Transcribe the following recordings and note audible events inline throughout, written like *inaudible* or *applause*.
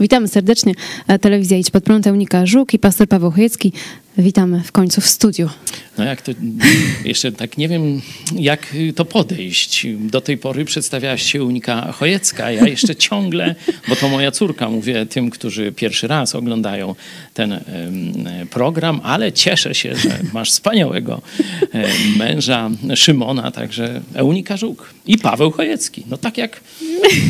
Witamy serdecznie. E, Telewizja Idź Pod Prąd, Unika Żuk i pastor Paweł Chojecki. Witamy w końcu w studiu. No jak to, jeszcze tak nie wiem, jak to podejść. Do tej pory przedstawiałaś się Unika Chojecka, ja jeszcze ciągle, bo to moja córka, mówię tym, którzy pierwszy raz oglądają ten program, ale cieszę się, że masz wspaniałego męża Szymona, także Eunika Żuk i Paweł Chojecki. No tak jak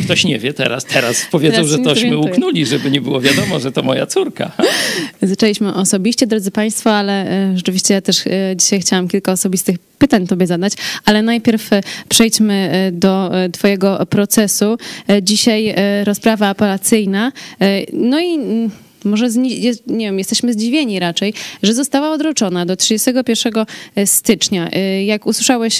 ktoś nie wie teraz, teraz powiedzą, Teraz że tośmy uknuli, żeby nie było wiadomo, że to moja córka. Zaczęliśmy osobiście, drodzy Państwo, ale e, rzeczywiście ja też e, dzisiaj chciałam kilka osobistych pytań Tobie zadać, ale najpierw e, przejdźmy do Twojego procesu. Dzisiaj rozprawa apelacyjna. No i może, nie wiem, jesteśmy zdziwieni raczej, że została odroczona do 31 stycznia. Jak usłyszałeś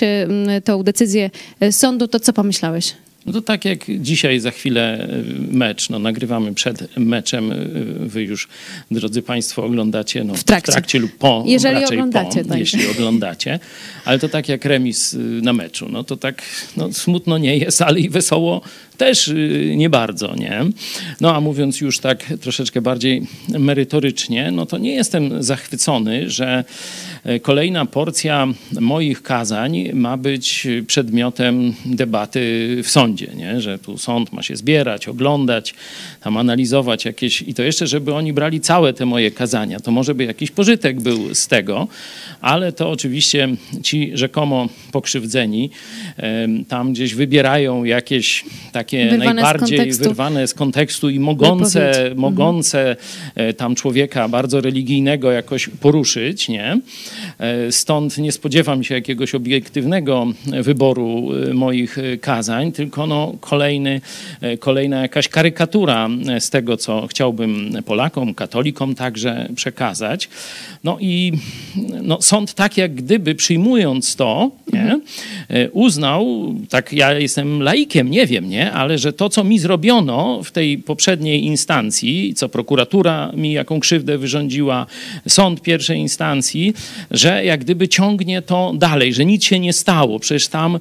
tą decyzję sądu, to co pomyślałeś? No to tak jak dzisiaj za chwilę y, mecz, no nagrywamy przed meczem, y, wy już, drodzy Państwo, oglądacie no, W trakcie. lub po, Jeżeli oglądacie, po, tak. jeśli oglądacie, ale to tak jak remis y, na meczu, no to tak no, smutno nie jest, ale i wesoło też nie bardzo, nie? No a mówiąc już tak troszeczkę bardziej merytorycznie, no to nie jestem zachwycony, że e, kolejna porcja moich kazań ma być przedmiotem debaty w sądzie, nie? że tu sąd ma się zbierać, oglądać, tam analizować jakieś i to jeszcze, żeby oni brali całe te moje kazania, to może by jakiś pożytek był z tego, ale to oczywiście ci rzekomo pokrzywdzeni tam gdzieś wybierają jakieś takie Wyrwane z najbardziej kontekstu. wyrwane z kontekstu i mogące, Wypowiedzi. mogące e, tam człowieka bardzo religijnego jakoś poruszyć, nie? E, Stąd nie spodziewam się jakiegoś obiektywnego wyboru e, moich kazań, tylko no kolejny, e, kolejna jakaś karykatura e, z tego, co chciałbym Polakom, katolikom także przekazać. No i no, sąd tak jak gdyby przyjmując to, nie, e, uznał, tak ja jestem laikiem, nie wiem, nie, ale że to, co mi zrobiono w tej poprzedniej instancji, co prokuratura mi jaką krzywdę wyrządziła, sąd pierwszej instancji, że jak gdyby ciągnie to dalej, że nic się nie stało. Przecież tam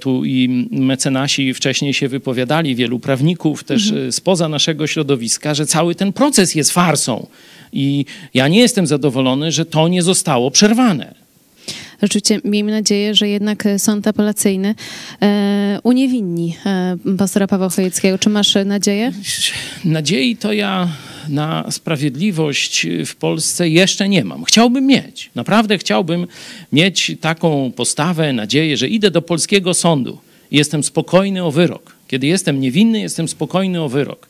tu i mecenasi wcześniej się wypowiadali, wielu prawników też e, spoza naszego środowiska, że cały ten proces jest farsą. I ja nie jestem zadowolony, że to nie zostało przerwane. Rzeczywiście miejmy nadzieję, że jednak e, sąd apelacyjny e, uniewinni e, pastora Pawła Chojeckiego. Czy masz e, nadzieję? Nadziei to ja na sprawiedliwość w Polsce jeszcze nie mam. Chciałbym mieć. Naprawdę chciałbym mieć taką postawę, nadzieję, że idę do polskiego sądu jestem spokojny o wyrok. Kiedy jestem niewinny, jestem spokojny o wyrok.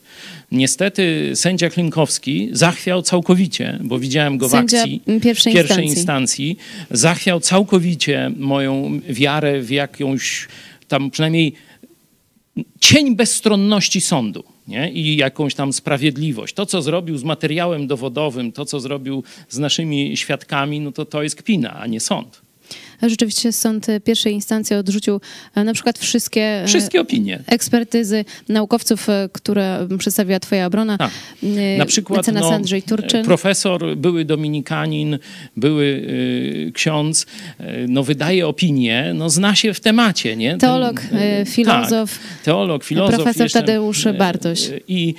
Niestety sędzia Klinkowski zachwiał całkowicie, bo widziałem go w Sędzia akcji pierwszej pierwszej instancji. instancji, zachwiał całkowicie moją wiarę w jakąś tam przynajmniej cień bezstronności sądu nie? i jakąś tam sprawiedliwość. To, co zrobił z materiałem dowodowym, to, co zrobił z naszymi świadkami, no to to jest kpina, a nie sąd. Rzeczywiście sąd pierwszej instancji odrzucił e, na przykład wszystkie, e, Wszystkie opinie. ekspertyzy naukowców, e, które przedstawiła twoja obrona. Tak. E, Na przykład no, profesor, były dominikanin, były ksiądz, no wydaje opinię, no zna się w temacie, nie? Ten- Teolog, e, filozof, Tak, teolog, filozof. profesor jeszcze, Tadeusz Bartoś. I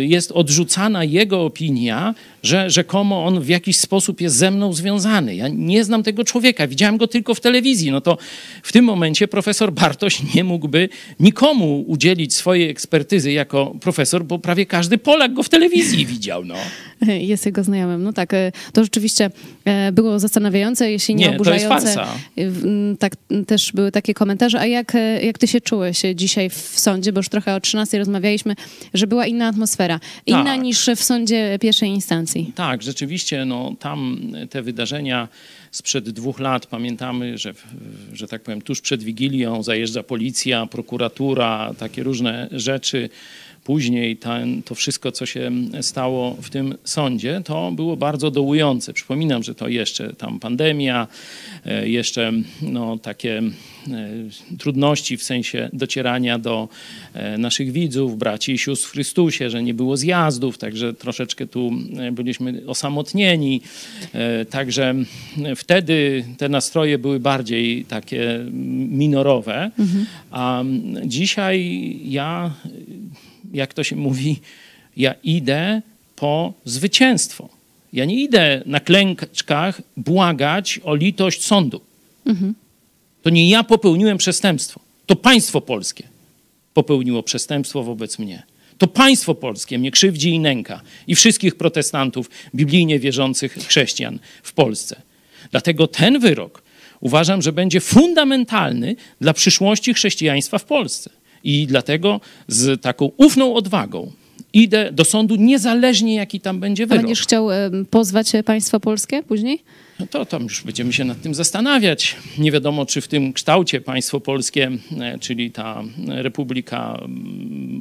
jest odrzucana jego opinia, że rzekomo on w jakiś sposób jest ze mną związany. Ja nie znam tego człowieka, widziałem go tylko w telewizji. No to w tym momencie profesor Bartoś nie mógłby nikomu udzielić swojej ekspertyzy jako profesor, bo prawie każdy Polak go w telewizji widział. No. *laughs* Jest jego znajomym. No tak, e, to rzeczywiście e, było zastanawiające, jeśli nie, Nie, oburzające. E, Tak, też były takie komentarze. A jak, jak ty się czułeś dzisiaj w sądzie? Bo już trochę o 13 rozmawialiśmy, że była inna atmosfera. Inna Tak. niż w sądzie pierwszej instancji. Tak, rzeczywiście, no, tam te wydarzenia sprzed dwóch lat, pamiętamy, że, że tak powiem, tuż przed Wigilią zajeżdża policja, prokuratura, takie różne rzeczy. Później ten, to wszystko, co się stało w tym sądzie, to było bardzo dołujące. Przypominam, że to jeszcze tam pandemia, e, jeszcze no, takie e, trudności w sensie docierania do e, naszych widzów, braci i sióstr w Chrystusie, że nie było zjazdów, także troszeczkę tu byliśmy osamotnieni. Także wtedy te nastroje były bardziej takie minorowe, a dzisiaj ja, jak to się mówi, Ja idę po zwycięstwo. Ja nie idę na klęczkach błagać o litość sądu. To nie ja popełniłem przestępstwo. To państwo polskie popełniło przestępstwo wobec mnie. To państwo polskie mnie krzywdzi i nęka i wszystkich protestantów biblijnie wierzących chrześcijan w Polsce. Dlatego ten wyrok uważam, że będzie fundamentalny dla przyszłości chrześcijaństwa w Polsce. I dlatego z taką ufną odwagą idę do sądu, niezależnie jaki tam będzie A wyrok. będziesz chciał pozwać e, państwo polskie później? No to tam już będziemy się nad tym zastanawiać. Nie wiadomo, czy w tym kształcie państwo polskie, e, czyli ta Republika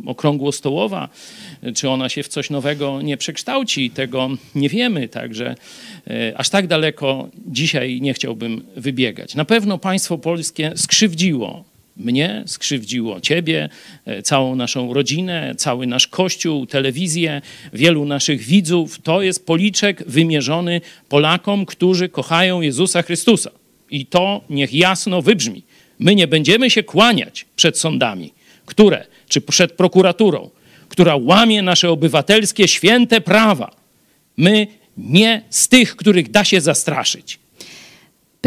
Okrągłostołowa, e, czy ona się w coś nowego nie przekształci, tego nie wiemy. Także aż tak daleko dzisiaj nie chciałbym wybiegać. Na pewno państwo polskie skrzywdziło mnie, skrzywdziło ciebie, e, całą naszą rodzinę, cały nasz kościół, telewizję, wielu naszych widzów. To jest policzek wymierzony Polakom, którzy kochają Jezusa Chrystusa. I to niech jasno wybrzmi. My nie będziemy się kłaniać przed sądami, które, czy przed prokuraturą, która łamie nasze obywatelskie święte prawa. My nie z tych, których da się zastraszyć.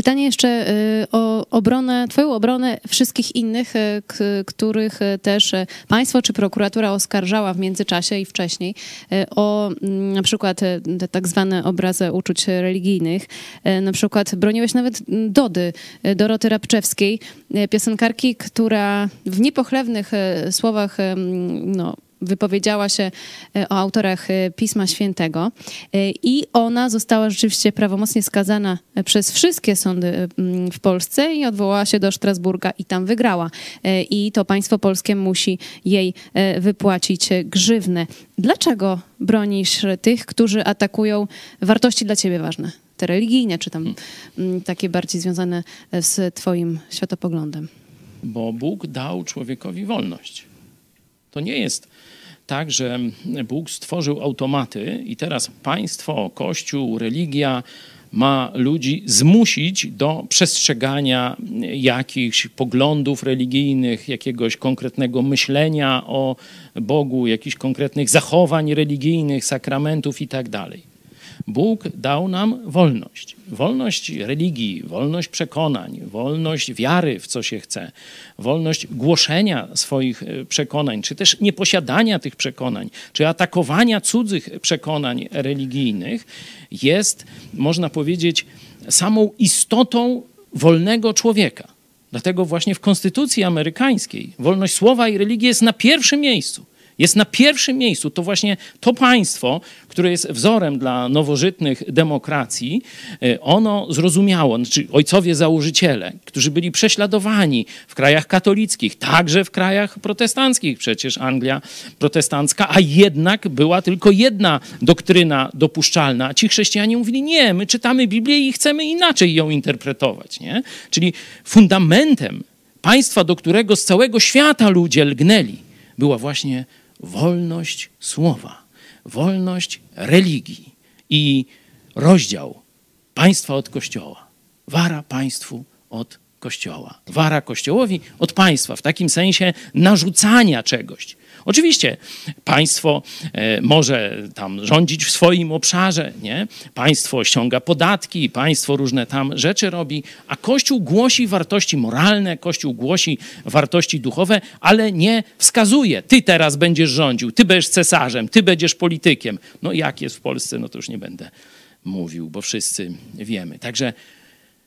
Pytanie jeszcze y, o obronę, twoją obronę wszystkich innych, y, których y, też państwo czy prokuratura oskarżała w międzyczasie i wcześniej o mm, na przykład te tak zwane obrazy uczuć religijnych. Na przykład broniłeś nawet Dody, Doroty Rabczewskiej, piosenkarki, która w niepochlebnych y, słowach no, wypowiedziała się e, o autorach e, Pisma Świętego E, i ona została rzeczywiście prawomocnie skazana przez wszystkie sądy w Polsce i odwołała się do Strasburga i tam wygrała. I to państwo polskie musi jej wypłacić e, grzywnę. Dlaczego bronisz tych, którzy atakują wartości dla ciebie ważne? Te religijne, czy tam m, takie bardziej związane z twoim światopoglądem? bo Bóg dał człowiekowi wolność. To nie jest tak, że Bóg stworzył automaty i teraz państwo, kościół, religia ma ludzi zmusić do przestrzegania jakichś poglądów religijnych, jakiegoś konkretnego myślenia o Bogu, jakichś konkretnych zachowań religijnych, sakramentów itd. Bóg dał nam wolność. Wolność religii, wolność przekonań, wolność wiary w co się chce, wolność głoszenia swoich e, przekonań, czy też nieposiadania tych przekonań, czy atakowania cudzych przekonań religijnych jest, można powiedzieć, samą istotą wolnego człowieka. Dlatego właśnie w Konstytucji amerykańskiej wolność słowa i religii jest na pierwszym miejscu. Jest na pierwszym miejscu. To właśnie to państwo, które jest wzorem dla nowożytnych demokracji, e, ono zrozumiało, znaczy ojcowie założyciele, którzy byli prześladowani w krajach katolickich, także w krajach protestanckich, przecież Anglia protestancka, a jednak była tylko jedna doktryna dopuszczalna. Ci chrześcijanie mówili, nie, my czytamy Biblię i chcemy inaczej ją interpretować. Nie? Czyli fundamentem państwa, do którego z całego świata ludzie lgnęli, była właśnie wolność słowa, wolność religii i rozdział państwa od kościoła. Wara państwu od kościoła. Wara kościołowi od państwa, w takim sensie narzucania czegoś. Oczywiście państwo e, może tam rządzić w swoim obszarze, nie? Państwo ściąga podatki, państwo różne tam rzeczy robi, a Kościół głosi wartości moralne, Kościół głosi wartości duchowe, ale nie wskazuje, ty teraz będziesz rządził, ty będziesz cesarzem, ty będziesz politykiem. No jak jest w Polsce, no to już nie będę mówił, bo wszyscy wiemy. Także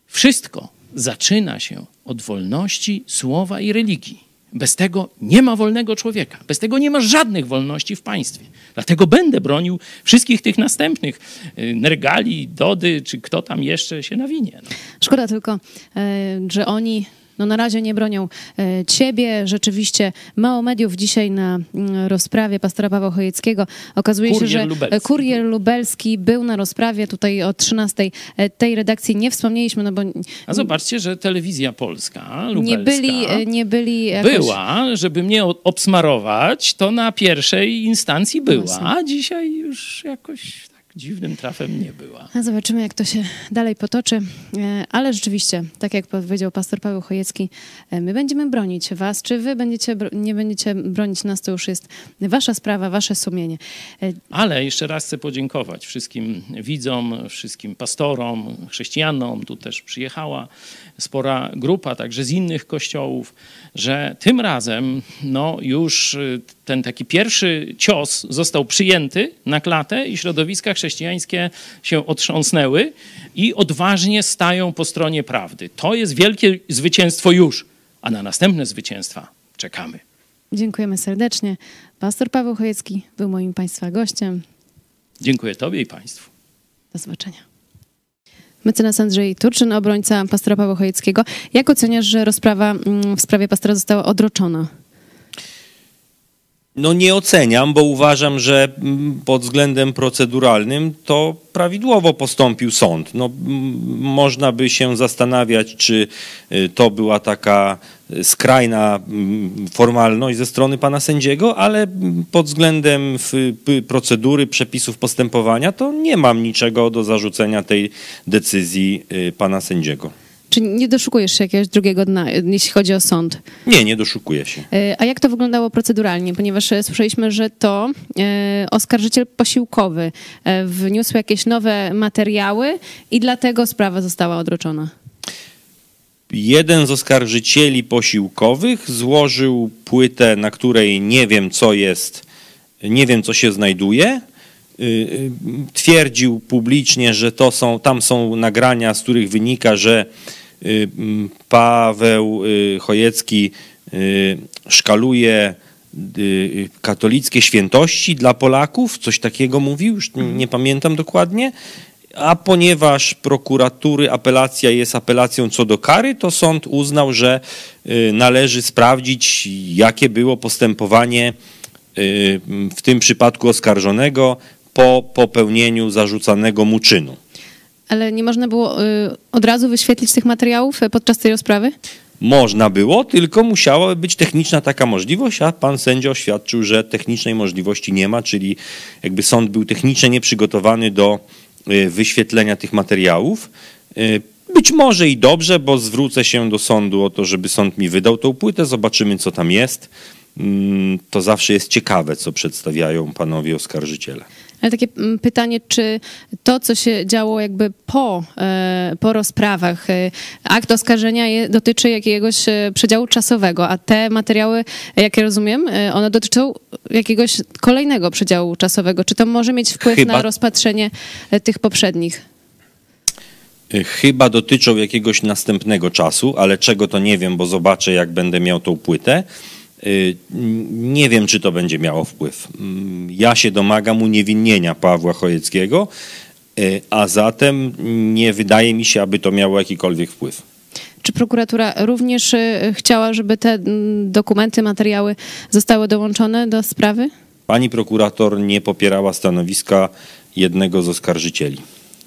wszystko zaczyna się od wolności słowa i religii. Bez tego nie ma wolnego człowieka. Bez tego nie ma żadnych wolności w państwie. Dlatego będę bronił wszystkich tych następnych y, Nergali, Dody, czy kto tam jeszcze się nawinie. No. Szkoda tylko, e, że oni no na razie nie bronią e, ciebie. Rzeczywiście mało mediów dzisiaj na mm, rozprawie pastora Pawła Chojeckiego. Okazuje Kurier się, że lubelski. e, kurier lubelski był na rozprawie tutaj o 13. E, Tej redakcji nie wspomnieliśmy, no bo A zobaczcie, że telewizja polska, lubelska, nie byli, nie byli jakoś... była, żeby mnie obsmarować, to na pierwszej instancji była, a dzisiaj już jakoś dziwnym trafem nie była. A zobaczymy, jak to się dalej potoczy. E, Ale rzeczywiście, tak jak powiedział pastor Paweł Chojecki, e, my będziemy bronić was. Czy wy będziecie, nie będziecie bronić nas, to już jest wasza sprawa, wasze sumienie. E, Ale jeszcze raz chcę podziękować wszystkim widzom, wszystkim pastorom, chrześcijanom. Tu też przyjechała spora grupa, także z innych kościołów, że tym razem no, już ten taki pierwszy cios został przyjęty na klatę i środowiska chrześcijańskie się otrząsnęły i odważnie stają po stronie prawdy. To jest wielkie zwycięstwo już, a na następne zwycięstwa czekamy. Dziękujemy serdecznie. Pastor Paweł Chojecki był moim państwa gościem. Dziękuję Tobie i Państwu. Do zobaczenia. Mecenas Andrzej Turczyn, obrońca pastora Pawła Chojeckiego. Jak oceniasz, że rozprawa mm, w sprawie pastora została odroczona? No nie oceniam, bo uważam, że mm, pod względem proceduralnym to prawidłowo postąpił sąd. No, można by się zastanawiać, czy y, to była taka y, skrajna mm, formalność ze strony pana sędziego, ale mm, pod względem procedury, przepisów postępowania, to nie mam niczego do zarzucenia tej decyzji y, pana sędziego. Czy nie doszukujesz się jakiegoś drugiego dna, jeśli chodzi o sąd? Nie, nie doszukuję się. E, A jak to wyglądało proceduralnie? Ponieważ e, słyszeliśmy, że to e, oskarżyciel posiłkowy wniósł jakieś nowe materiały i dlatego sprawa została odroczona. Jeden z oskarżycieli posiłkowych złożył płytę, na której nie wiem co jest, nie wiem co się znajduje. Y, y, Twierdził publicznie, że to są, tam są nagrania, z których wynika, że Paweł y, Chojecki y, szkaluje y, katolickie świętości dla Polaków, coś takiego mówił, już nie pamiętam dokładnie. A ponieważ prokuratury apelacja jest apelacją co do kary, to sąd uznał, że y, należy sprawdzić, jakie było postępowanie y, w tym przypadku oskarżonego po popełnieniu zarzucanego mu czynu. Ale nie można było e, od razu wyświetlić tych materiałów e, podczas tej rozprawy? Można było, tylko musiała być techniczna taka możliwość, a pan sędzia oświadczył, że technicznej możliwości nie ma, czyli jakby sąd był technicznie nieprzygotowany do y, wyświetlenia tych materiałów. Y, Być może i dobrze, bo zwrócę się do sądu o to, żeby sąd mi wydał tą płytę, zobaczymy co tam jest. Mm, To zawsze jest ciekawe, co przedstawiają panowie oskarżyciele. Ale takie mm, pytanie, czy to, co się działo jakby po, e, po rozprawach, e, akt oskarżenia je, dotyczy jakiegoś e, przedziału czasowego, a te materiały, jak ja rozumiem, one dotyczą jakiegoś kolejnego przedziału czasowego. Czy to może mieć wpływ Chyba- na rozpatrzenie tych poprzednich? Chyba dotyczą jakiegoś następnego czasu, ale czego to nie wiem, bo zobaczę, jak będę miał tą płytę. Y, Nie wiem, czy to będzie miało wpływ. Mm, Ja się domagam uniewinnienia Pawła Chojeckiego, y, a zatem nie wydaje mi się, aby to miało jakikolwiek wpływ. Czy prokuratura również e, chciała, żeby te mm, dokumenty, materiały zostały dołączone do sprawy? Pani prokurator nie popierała stanowiska jednego z oskarżycieli.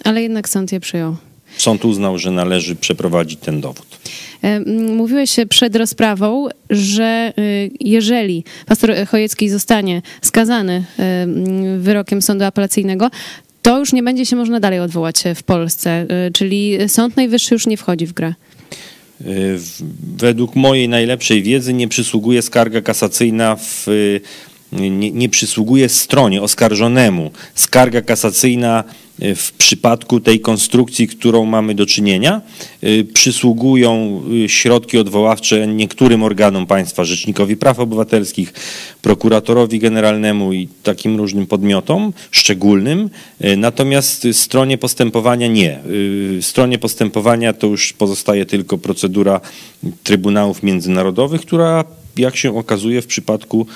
Ale jednak sąd je przyjął. Sąd uznał, że należy przeprowadzić ten dowód. E, Mówiłeś przed rozprawą, że y, jeżeli pastor Chojecki zostanie skazany wyrokiem sądu apelacyjnego, to już nie będzie się można dalej odwołać w Polsce, czyli Sąd Najwyższy już nie wchodzi w grę. Według mojej najlepszej wiedzy nie przysługuje skarga kasacyjna w, nie, nie przysługuje stronie oskarżonemu. Skarga kasacyjna w przypadku tej konstrukcji, którą mamy do czynienia, y, przysługują y, środki odwoławcze niektórym organom państwa, Rzecznikowi Praw Obywatelskich, prokuratorowi generalnemu i takim różnym podmiotom szczególnym, y, natomiast stronie postępowania nie. Y, Stronie postępowania to już pozostaje tylko procedura Trybunałów Międzynarodowych, która jak się okazuje w przypadku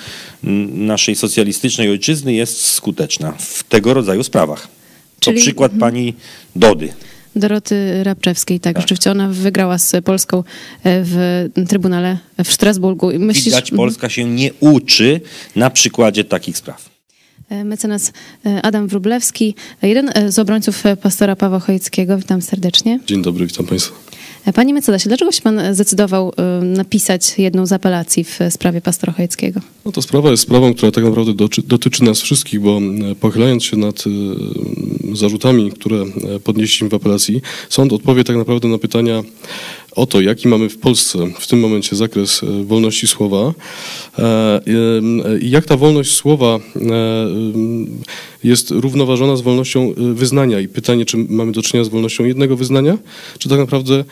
mm, naszej socjalistycznej ojczyzny jest skuteczna w tego rodzaju sprawach. To Czyli- przykład pani Dody. Doroty Rabczewskiej, tak, Tak. rzeczywiście ona wygrała z Polską e, w Trybunale w Strasburgu. Myślisz, Widać, Polska się nie uczy na przykładzie takich spraw. E, Mecenas e, Adam Wróblewski, jeden z obrońców pastora Pawła Chojeckiego. Witam serdecznie. Dzień dobry, witam Państwa. Panie mecenasie, dlaczego się pan zdecydował y, napisać jedną z apelacji w sprawie pastora Chojeckiego? No to sprawa jest sprawą, która tak naprawdę dotyczy, dotyczy nas wszystkich, bo e, pochylając się nad e, zarzutami, które e, podnieśliśmy w apelacji, sąd odpowie tak naprawdę na pytania o to, jaki mamy w Polsce w tym momencie zakres wolności słowa. I jak ta wolność słowa jest równoważona z wolnością wyznania? I pytanie, czy mamy do czynienia z wolnością jednego wyznania, czy tak naprawdę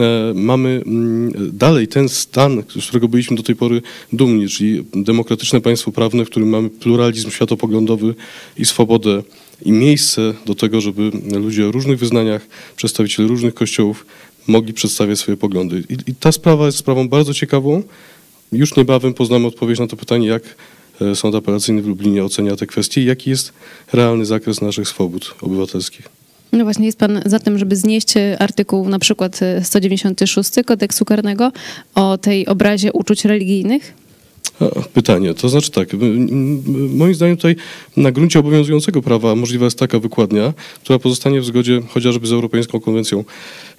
E, mamy mm, dalej ten stan, z którego byliśmy do tej pory dumni, czyli demokratyczne państwo prawne, w którym mamy pluralizm światopoglądowy i swobodę i miejsce do tego, żeby ludzie o różnych wyznaniach, przedstawiciele różnych kościołów mogli przedstawiać swoje poglądy. I, I, ta sprawa jest sprawą bardzo ciekawą. Już niebawem poznamy odpowiedź na to pytanie, jak e, Sąd Apelacyjny w Lublinie ocenia te kwestie i jaki jest realny zakres naszych swobód obywatelskich. No właśnie, jest pan za tym, żeby znieść e, artykuł na przykład 196 e, kodeksu karnego o tej obrazie uczuć religijnych? Pytanie, to znaczy tak, moim zdaniem tutaj na gruncie obowiązującego prawa możliwa jest taka wykładnia, która pozostanie w zgodzie chociażby z Europejską Konwencją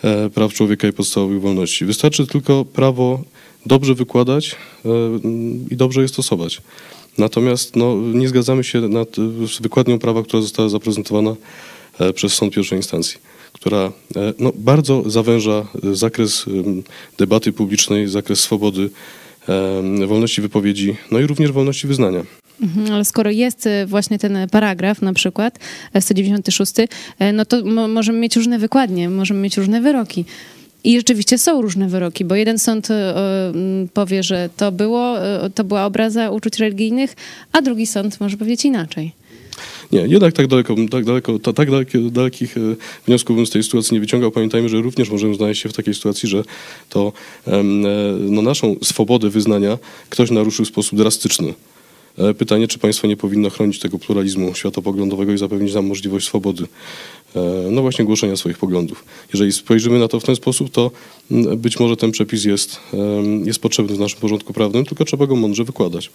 e, Praw Człowieka i Podstawowych Wolności. Wystarczy tylko prawo dobrze wykładać i dobrze je stosować. Natomiast no, nie zgadzamy się nad, z wykładnią prawa, która została zaprezentowana E, przez sąd pierwszej instancji, która e, no, bardzo zawęża e, zakres debaty publicznej, zakres swobody, wolności wypowiedzi, no i również wolności wyznania. Mhm, ale skoro jest właśnie ten paragraf, na przykład 196, no to mo możemy mieć różne wykładnie, możemy mieć różne wyroki. I rzeczywiście są różne wyroki, bo jeden sąd powie, że to, było, to była obraza uczuć religijnych, a drugi sąd może powiedzieć inaczej. Nie, jednak tak daleko, tak daleko, tak dalekich, dalekich wniosków bym z tej sytuacji nie wyciągał. Pamiętajmy, że również możemy znaleźć się w takiej sytuacji, że to e, no, naszą swobodę wyznania ktoś naruszył w sposób drastyczny. E, pytanie, czy państwo nie powinno chronić tego pluralizmu światopoglądowego i zapewnić nam możliwość swobody, e, no właśnie głoszenia swoich poglądów. Jeżeli spojrzymy na to w ten sposób, to być może ten przepis jest, jest potrzebny w naszym porządku prawnym, tylko trzeba go mądrze wykładać.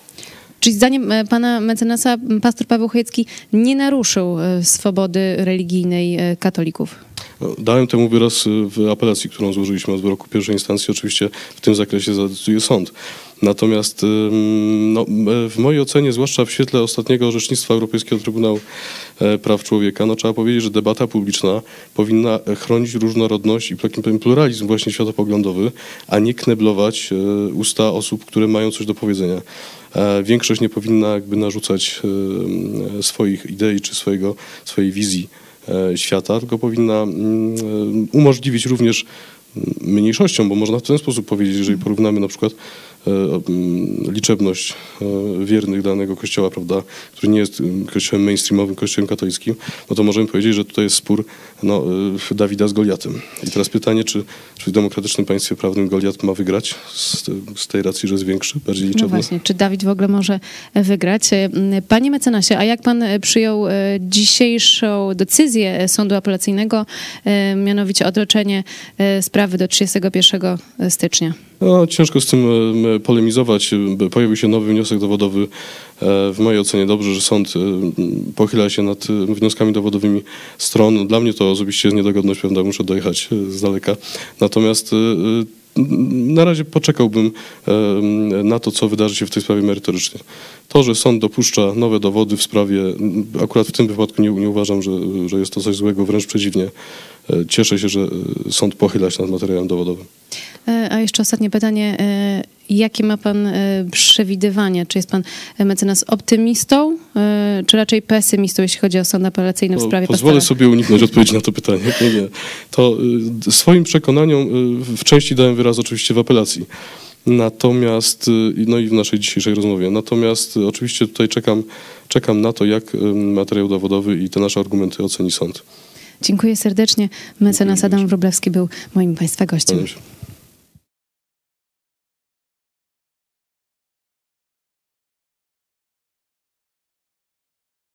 Czyli zdaniem e, pana mecenasa pastor Paweł Chojecki nie naruszył e, swobody religijnej e, katolików? No, dałem temu wyraz w apelacji, którą złożyliśmy od wyroku pierwszej instancji. Oczywiście w tym zakresie zadecyduje sąd. Natomiast no, w mojej ocenie, zwłaszcza w świetle ostatniego orzecznictwa Europejskiego Trybunału Praw Człowieka, no, trzeba powiedzieć, że debata publiczna powinna chronić różnorodność i pluralizm właśnie światopoglądowy, a nie kneblować usta osób, które mają coś do powiedzenia. E, większość nie powinna jakby narzucać e, swoich idei czy swojego, swojej wizji e, świata, tylko powinna umożliwić również mniejszościom, bo można w ten sposób powiedzieć, jeżeli porównamy na przykład E, liczebność e, wiernych danego kościoła, prawda, który nie jest kościołem mainstreamowym, kościołem katolickim, no to możemy powiedzieć, że tutaj jest spór no, e, Dawida z Goliatem. I teraz pytanie, czy, czy w demokratycznym państwie prawnym Goliat ma wygrać z, z tej racji, że jest większy, bardziej no liczebny? No właśnie, czy Dawid w ogóle może wygrać? Panie mecenasie, a jak pan przyjął dzisiejszą decyzję sądu apelacyjnego, mianowicie odroczenie sprawy do 31 stycznia? No, ciężko z tym polemizować. Pojawił się nowy wniosek dowodowy. E, w mojej ocenie dobrze, że sąd e, pochyla się nad e, wnioskami dowodowymi stron. Dla mnie to osobiście jest niedogodność pewna, muszę dojechać z daleka. Natomiast na razie poczekałbym na to, co wydarzy się w tej sprawie merytorycznie. To, że sąd dopuszcza nowe dowody w sprawie, akurat w tym wypadku nie, nie uważam, że, że jest to coś złego, wręcz przeciwnie. Cieszę się, że sąd pochyla się nad materiałem dowodowym. A jeszcze ostatnie pytanie. Jakie ma pan przewidywania? Czy jest pan mecenas optymistą, czy raczej pesymistą, jeśli chodzi o sąd apelacyjny w sprawie Pozwolę sobie uniknąć odpowiedzi na to pytanie. Nie, nie. To swoim przekonaniom w części dałem wyraz oczywiście w apelacji. Natomiast, no i w naszej dzisiejszej rozmowie. Natomiast oczywiście tutaj czekam, czekam na to, jak materiał dowodowy i te nasze argumenty oceni sąd. Dziękuję serdecznie. Mecenas Adam Wróblewski był moim Państwa gościem.